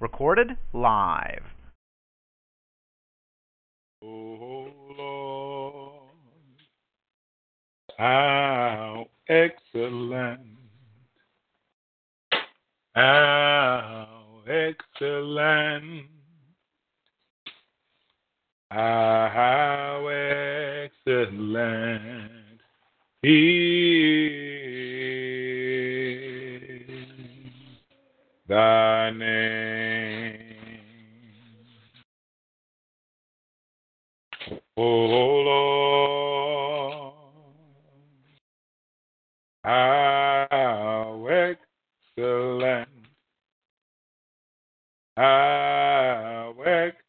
Recorded live. Oh Lord, how excellent, how excellent, how excellent is thy name. O Lord, how excellent, how excellent,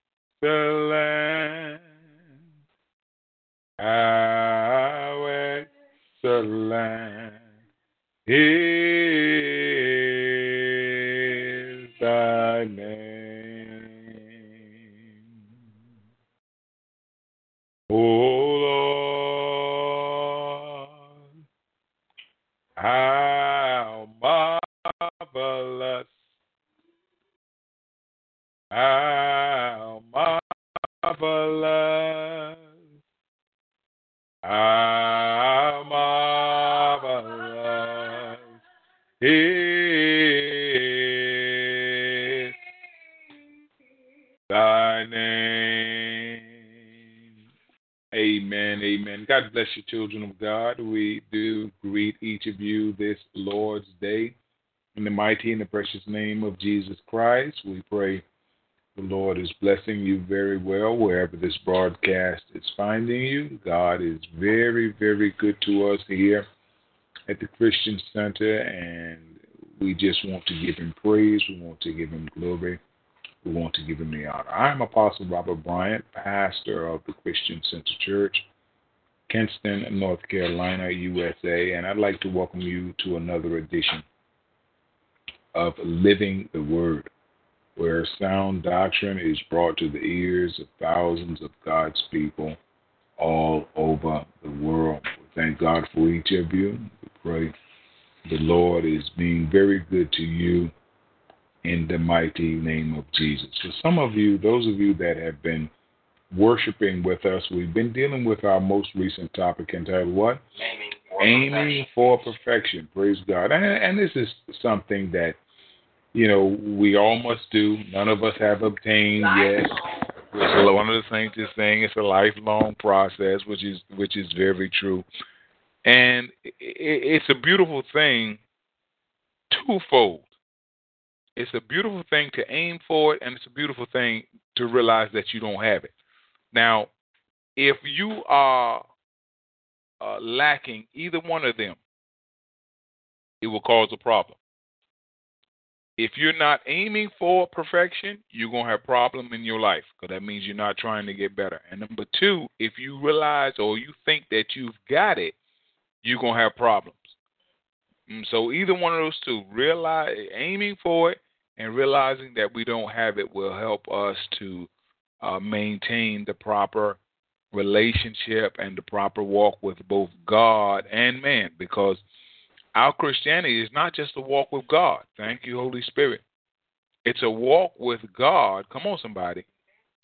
how excellent is thy name. Amen, amen. God bless you, children of God. We do greet each of you this Lord's Day. In the mighty and the precious name of Jesus Christ, we pray the Lord is blessing you very well wherever this broadcast is finding you. God is very, very good to us here at the Christian Center, and we just want to give him praise. We want to give him glory. We want to give him the honor. I am Apostle Robert Bryant, pastor of the Christian Center Church, Kinston, North Carolina, USA, and I'd like to welcome you to another edition of Living the Word, where sound doctrine is brought to the ears of thousands of God's people all over the world. Thank God for each of you. Pray the Lord is being very good to you in the mighty name of Jesus. For some of you, those of you that have been worshiping with us, we've been dealing with our most recent topic entitled what? Aiming for Aiming for perfection. Praise God. And, and this is something that, you know, we all must do. None of us have obtained yet. It's one of the things is saying it's a lifelong process, which is which is very true. And it's a beautiful thing twofold it's a beautiful thing to aim for it, and it's a beautiful thing to realize that you don't have it. Now, if you are uh, lacking either one of them, it will cause a problem. If you're not aiming for perfection, you're going to have a problem in your life because that means you're not trying to get better. And number two, if you realize or you think that you've got it, you're going to have problems. Mm, so either one of those two, realize aiming for it and realizing that we don't have it will help us to uh, maintain the proper relationship and the proper walk with both God and man because our Christianity is not just a walk with God. Thank you, Holy Spirit. It's a walk with God. Come on, somebody.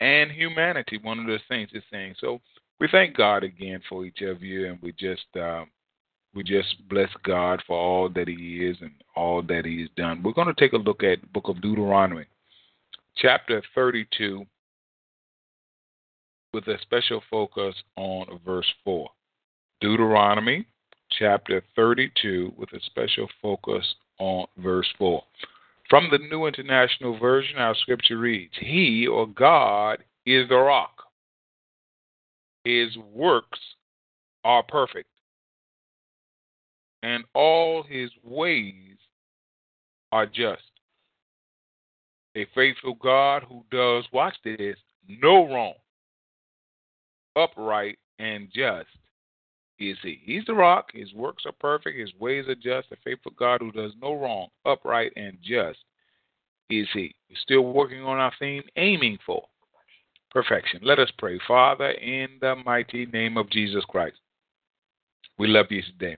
And humanity, one of the things it's saying. So we thank God again for each of you, and we just um, we just bless God for all that He is and all that He has done. We're going to take a look at the book of Deuteronomy, chapter 32, with a special focus on verse 4. Deuteronomy, chapter 32, with a special focus on verse 4. From the New International Version, our scripture reads He, or God, is the rock. His works are perfect and all his ways are just. A faithful God who does, watch this, no wrong, upright and just is he. He's the rock, his works are perfect, his ways are just. A faithful God who does no wrong, upright and just is he. We're still working on our theme, aiming for perfection. Let us pray. Father, in the mighty name of Jesus Christ, we love you today.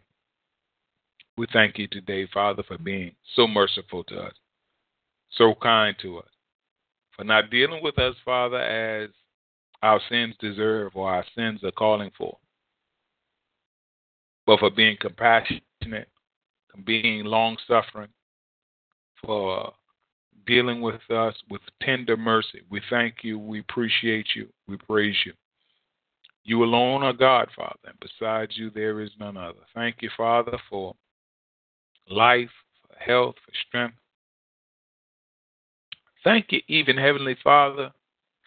We thank you today, Father, for being so merciful to us. so kind to us, for not dealing with us, Father, as our sins deserve or our sins are calling for, but for being compassionate, being long suffering, for dealing with us with tender mercy. We thank you. We appreciate you. We praise you. You alone are God, Father, and besides you there is none other. Thank you, Father, for life, for health, for strength. Thank you, even Heavenly Father,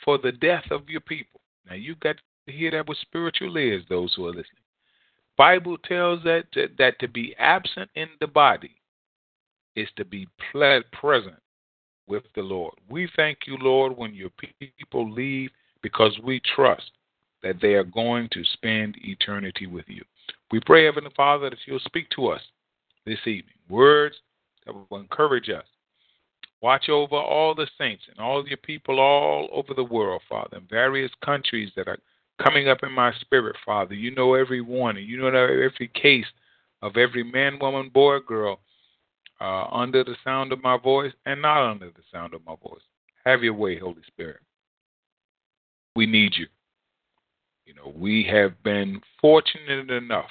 for the death of your people. Now you got to hear that with spiritual ears, those who are listening. Bible tells that to, that to be absent in the body is to be present with the Lord. We thank you, Lord, when your people leave because we trust that they are going to spend eternity with you. We pray, Heavenly Father, that you'll speak to us this evening. Words that will encourage us. Watch over all the saints and all your people all over the world, Father, in various countries that are coming up in my spirit, Father. You know every one, and you know every case of every man, woman, boy, girl uh, under the sound of my voice and not under the sound of my voice. Have your way, Holy Spirit. We need you. You know, we have been fortunate enough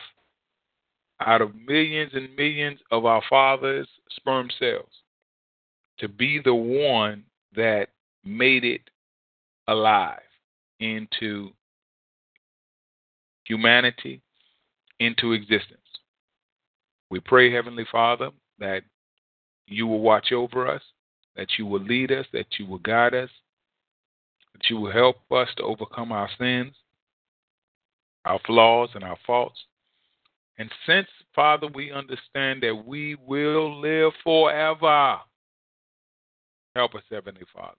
out of millions and millions of our father's sperm cells to be the one that made it alive into humanity, into existence. We pray, Heavenly Father, that you will watch over us, that you will lead us, that you will guide us, that you will help us to overcome our sins, our flaws, and our faults. And since, Father, we understand that we will live forever, help us, Heavenly Father,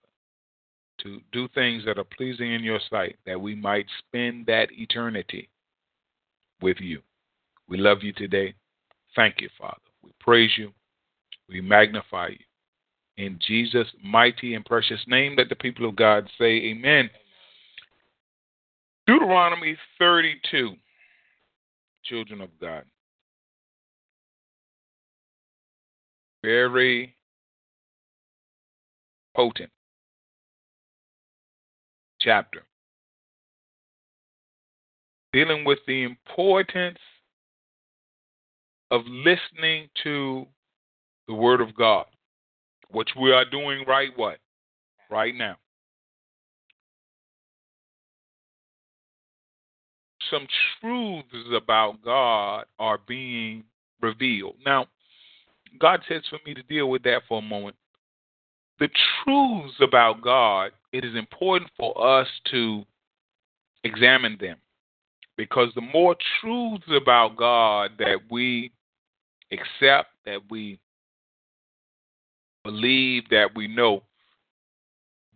to do things that are pleasing in your sight, that we might spend that eternity with you. We love you today. Thank you, Father. We praise you. We magnify you. In Jesus' mighty and precious name, let the people of God say, Amen. Deuteronomy 32, children of God. Very potent chapter dealing with the importance of listening to the Word of God, which we are doing right what? Right now. Some truths about God are being revealed. Now, God says for me to deal with that for a moment. The truths about God, it is important for us to examine them. Because the more truths about God that we accept, that we believe that we know,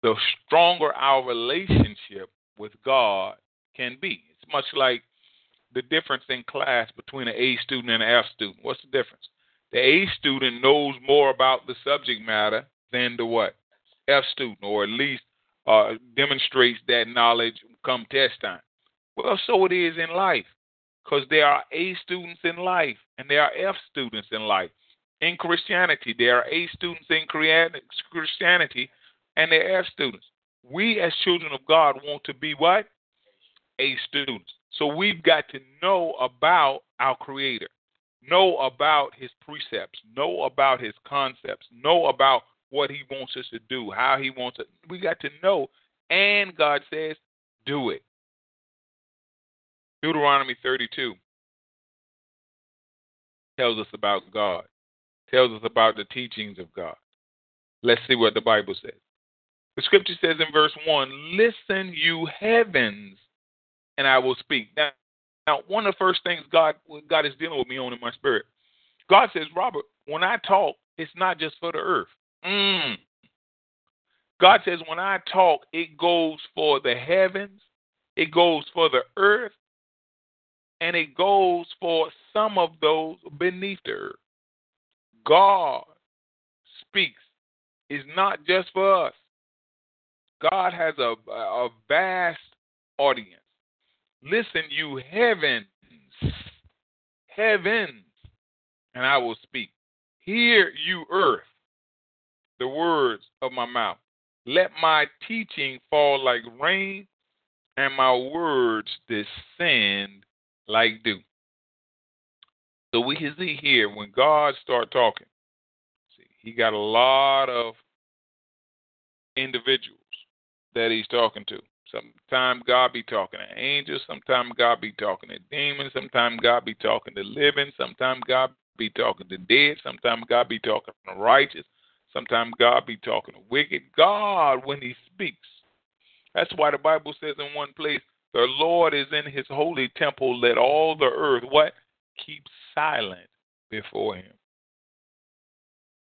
the stronger our relationship with God can be. Much like the difference in class between an A student and an F student. What's the difference? The A student knows more about the subject matter than the what? F student, or at least uh, demonstrates that knowledge come test time. Well, so it is in life, because there are A students in life and there are F students in life in Christianity. There are A students in Christianity and there are F students. We as children of God want to be what? A students. So we've got to know about our Creator, know about His precepts, know about His concepts, know about what He wants us to do, how He wants it. We got to know, and God says, do it. Deuteronomy 32 tells us about God tells us about the teachings of God. Let's see what the Bible says. The scripture says in verse 1 Listen, you heavens, and I will speak. Now, now, one of the first things God, God is dealing with me on in my spirit, God says, Robert, when I talk, it's not just for the earth. Mm. God says, when I talk, it goes for the heavens, it goes for the earth, and it goes for some of those beneath the earth. God speaks is not just for us. God has a, a vast audience. Listen, you heavens, heavens, and I will speak. Hear, you earth, the words of my mouth. Let my teaching fall like rain, and my words descend like dew. So we can see here when God start talking, see, he got a lot of individuals that he's talking to. Sometimes God be talking to angels, sometimes God be talking to demons, sometimes God be talking to living, sometimes God be talking to dead, sometimes God be talking to righteous, sometimes God be talking to wicked. God, when he speaks, that's why the Bible says in one place, the Lord is in his holy temple, let all the earth what? Keep silent before him.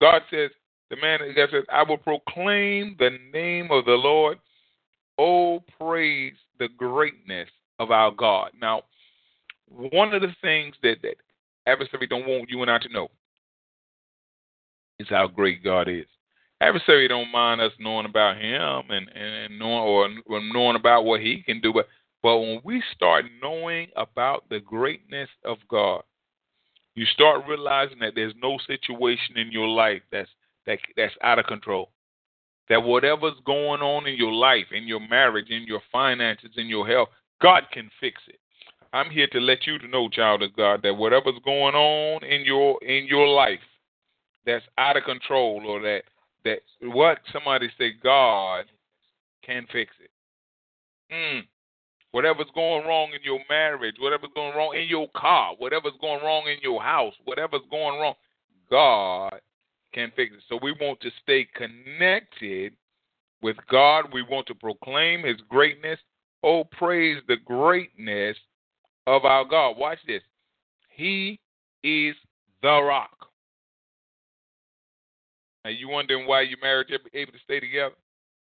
God says, the man God says, I will proclaim the name of the Lord. Oh, praise the greatness of our God. Now, one of the things that, that adversary don't want you and I to know is how great God is. Adversary don't mind us knowing about him and, and knowing or knowing about what he can do, but but when we start knowing about the greatness of God, you start realizing that there's no situation in your life that's that that's out of control. That whatever's going on in your life, in your marriage, in your finances, in your health, God can fix it. I'm here to let you to know, child of God, that whatever's going on in your in your life that's out of control or that that what somebody say God can fix it. Mm. Whatever's going wrong in your marriage, whatever's going wrong in your car, whatever's going wrong in your house, whatever's going wrong, God can fix it. So we want to stay connected with God. We want to proclaim His greatness. Oh, praise the greatness of our God. Watch this. He is the rock. Now you wondering why your marriage able to stay together?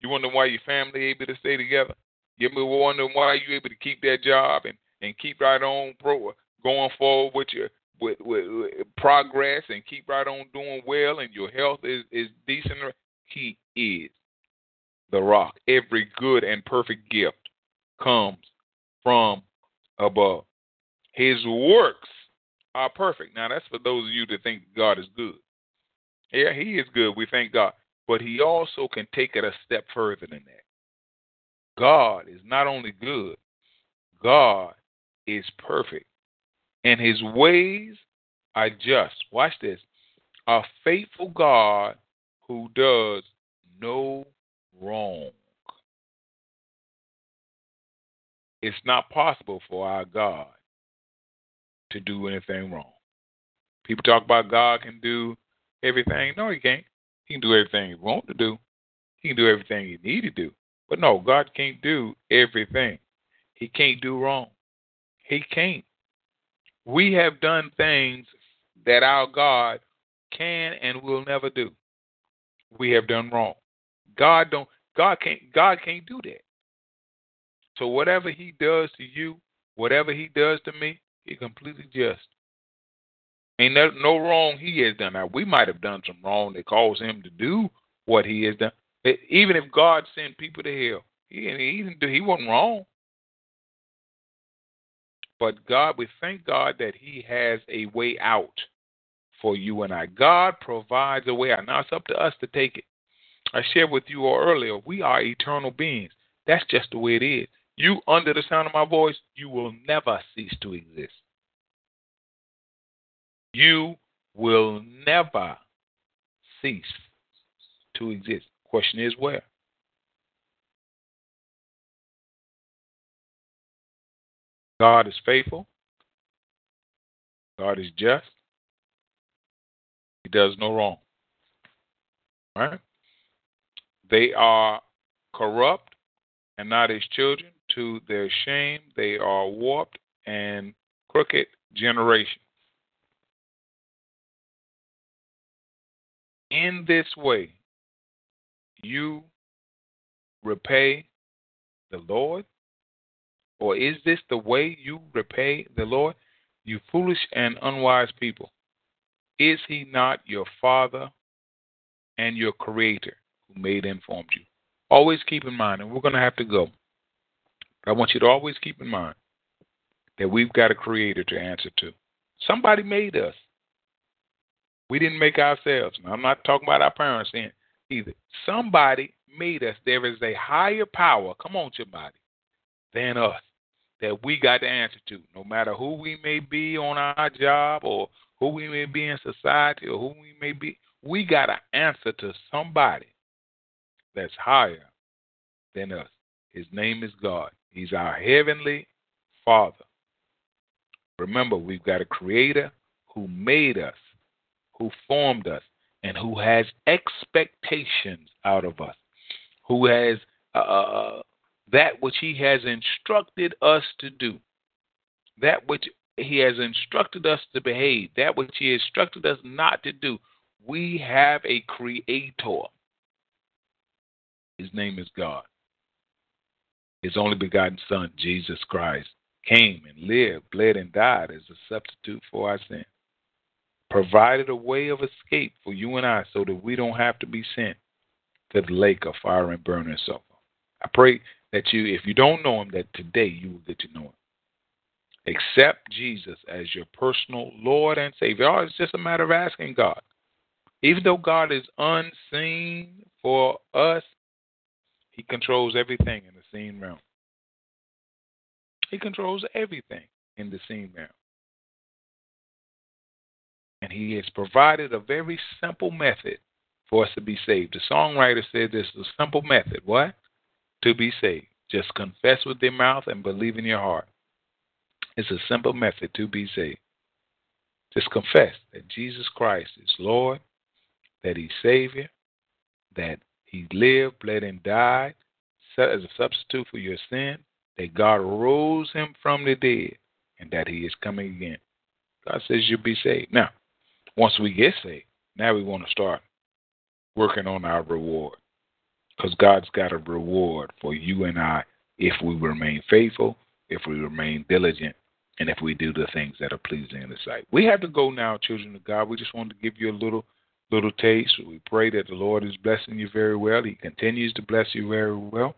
You wondering why your family able to stay together? You me wondering why you able to keep that job and and keep right on pro going forward with your with, with, with progress and keep right on doing well and your health is is decent. He is the rock. Every good and perfect gift comes from above. His works are perfect. Now that's for those of you that think God is good. Yeah, he is good. We thank God. But he also can take it a step further than that. God is not only good, God is perfect. And his ways are just. Watch this. A faithful God who does no wrong. It's not possible for our God to do anything wrong. People talk about God can do everything. No, he can't. He can do everything he wants to do. He can do everything he need to do. But no, God can't do everything. He can't do wrong. He can't. We have done things that our God can and will never do. We have done wrong. God don't God can't God can't do that. So whatever he does to you, whatever he does to me, he completely just. Ain't no, no wrong he has done. Now we might have done some wrong that caused him to do what he has done. Even if God sent people to hell, he, he didn't do. He wasn't wrong. But God, we thank God that He has a way out for you and I. God provides a way out. Now it's up to us to take it. I shared with you all earlier, we are eternal beings. That's just the way it is. You, under the sound of my voice, you will never cease to exist. You will never cease to exist. Question is where? God is faithful. God is just. He does no wrong. Right? They are corrupt and not his children. To their shame, they are warped and crooked generation. In this way, you repay the Lord? Or is this the way you repay the Lord? You foolish and unwise people. Is he not your Father and your Creator who made and formed you? Always keep in mind, and we're going to have to go. I want you to always keep in mind that we've got a Creator to answer to. Somebody made us. We didn't make ourselves. Now, I'm not talking about our parents. That somebody made us. There is a higher power, come on, somebody, than us that we got to answer to. No matter who we may be on our job or who we may be in society or who we may be, we got to answer to somebody that's higher than us. His name is God. He's our heavenly Father. Remember, we've got a creator who made us, who formed us, and who has expectations out of us, who has uh, uh, that which he has instructed us to do, that which he has instructed us to behave, that which he instructed us not to do. We have a creator. His name is God. His only begotten Son, Jesus Christ, came and lived, bled, and died as a substitute for our sin. Provided a way of escape for you and I so that we don't have to be sent to the lake of fire and burning sulfur. I pray that you, if you don't know him, that today you will get to know him. Accept Jesus as your personal Lord and Savior. Oh, it's just a matter of asking God. Even though God is unseen for us, He controls everything in the seen realm. He controls everything in the seen realm. And He has provided a very simple method for us to be saved. The songwriter said this is a simple method. What? To be saved. Just confess with your mouth and believe in your heart. It's a simple method to be saved. Just confess that Jesus Christ is Lord, that He's Savior, that He lived, bled, and died as a substitute for your sin, that God rose Him from the dead, and that He is coming again. God says you'll be saved. Now, once we get saved, now we want to start working on our reward. Because God's got a reward for you and I if we remain faithful, if we remain diligent, and if we do the things that are pleasing in the sight. We have to go now, children of God. We just want to give you a little little taste. We pray that the Lord is blessing you very well. He continues to bless you very well.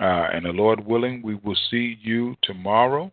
Uh, and the Lord willing, we will see you tomorrow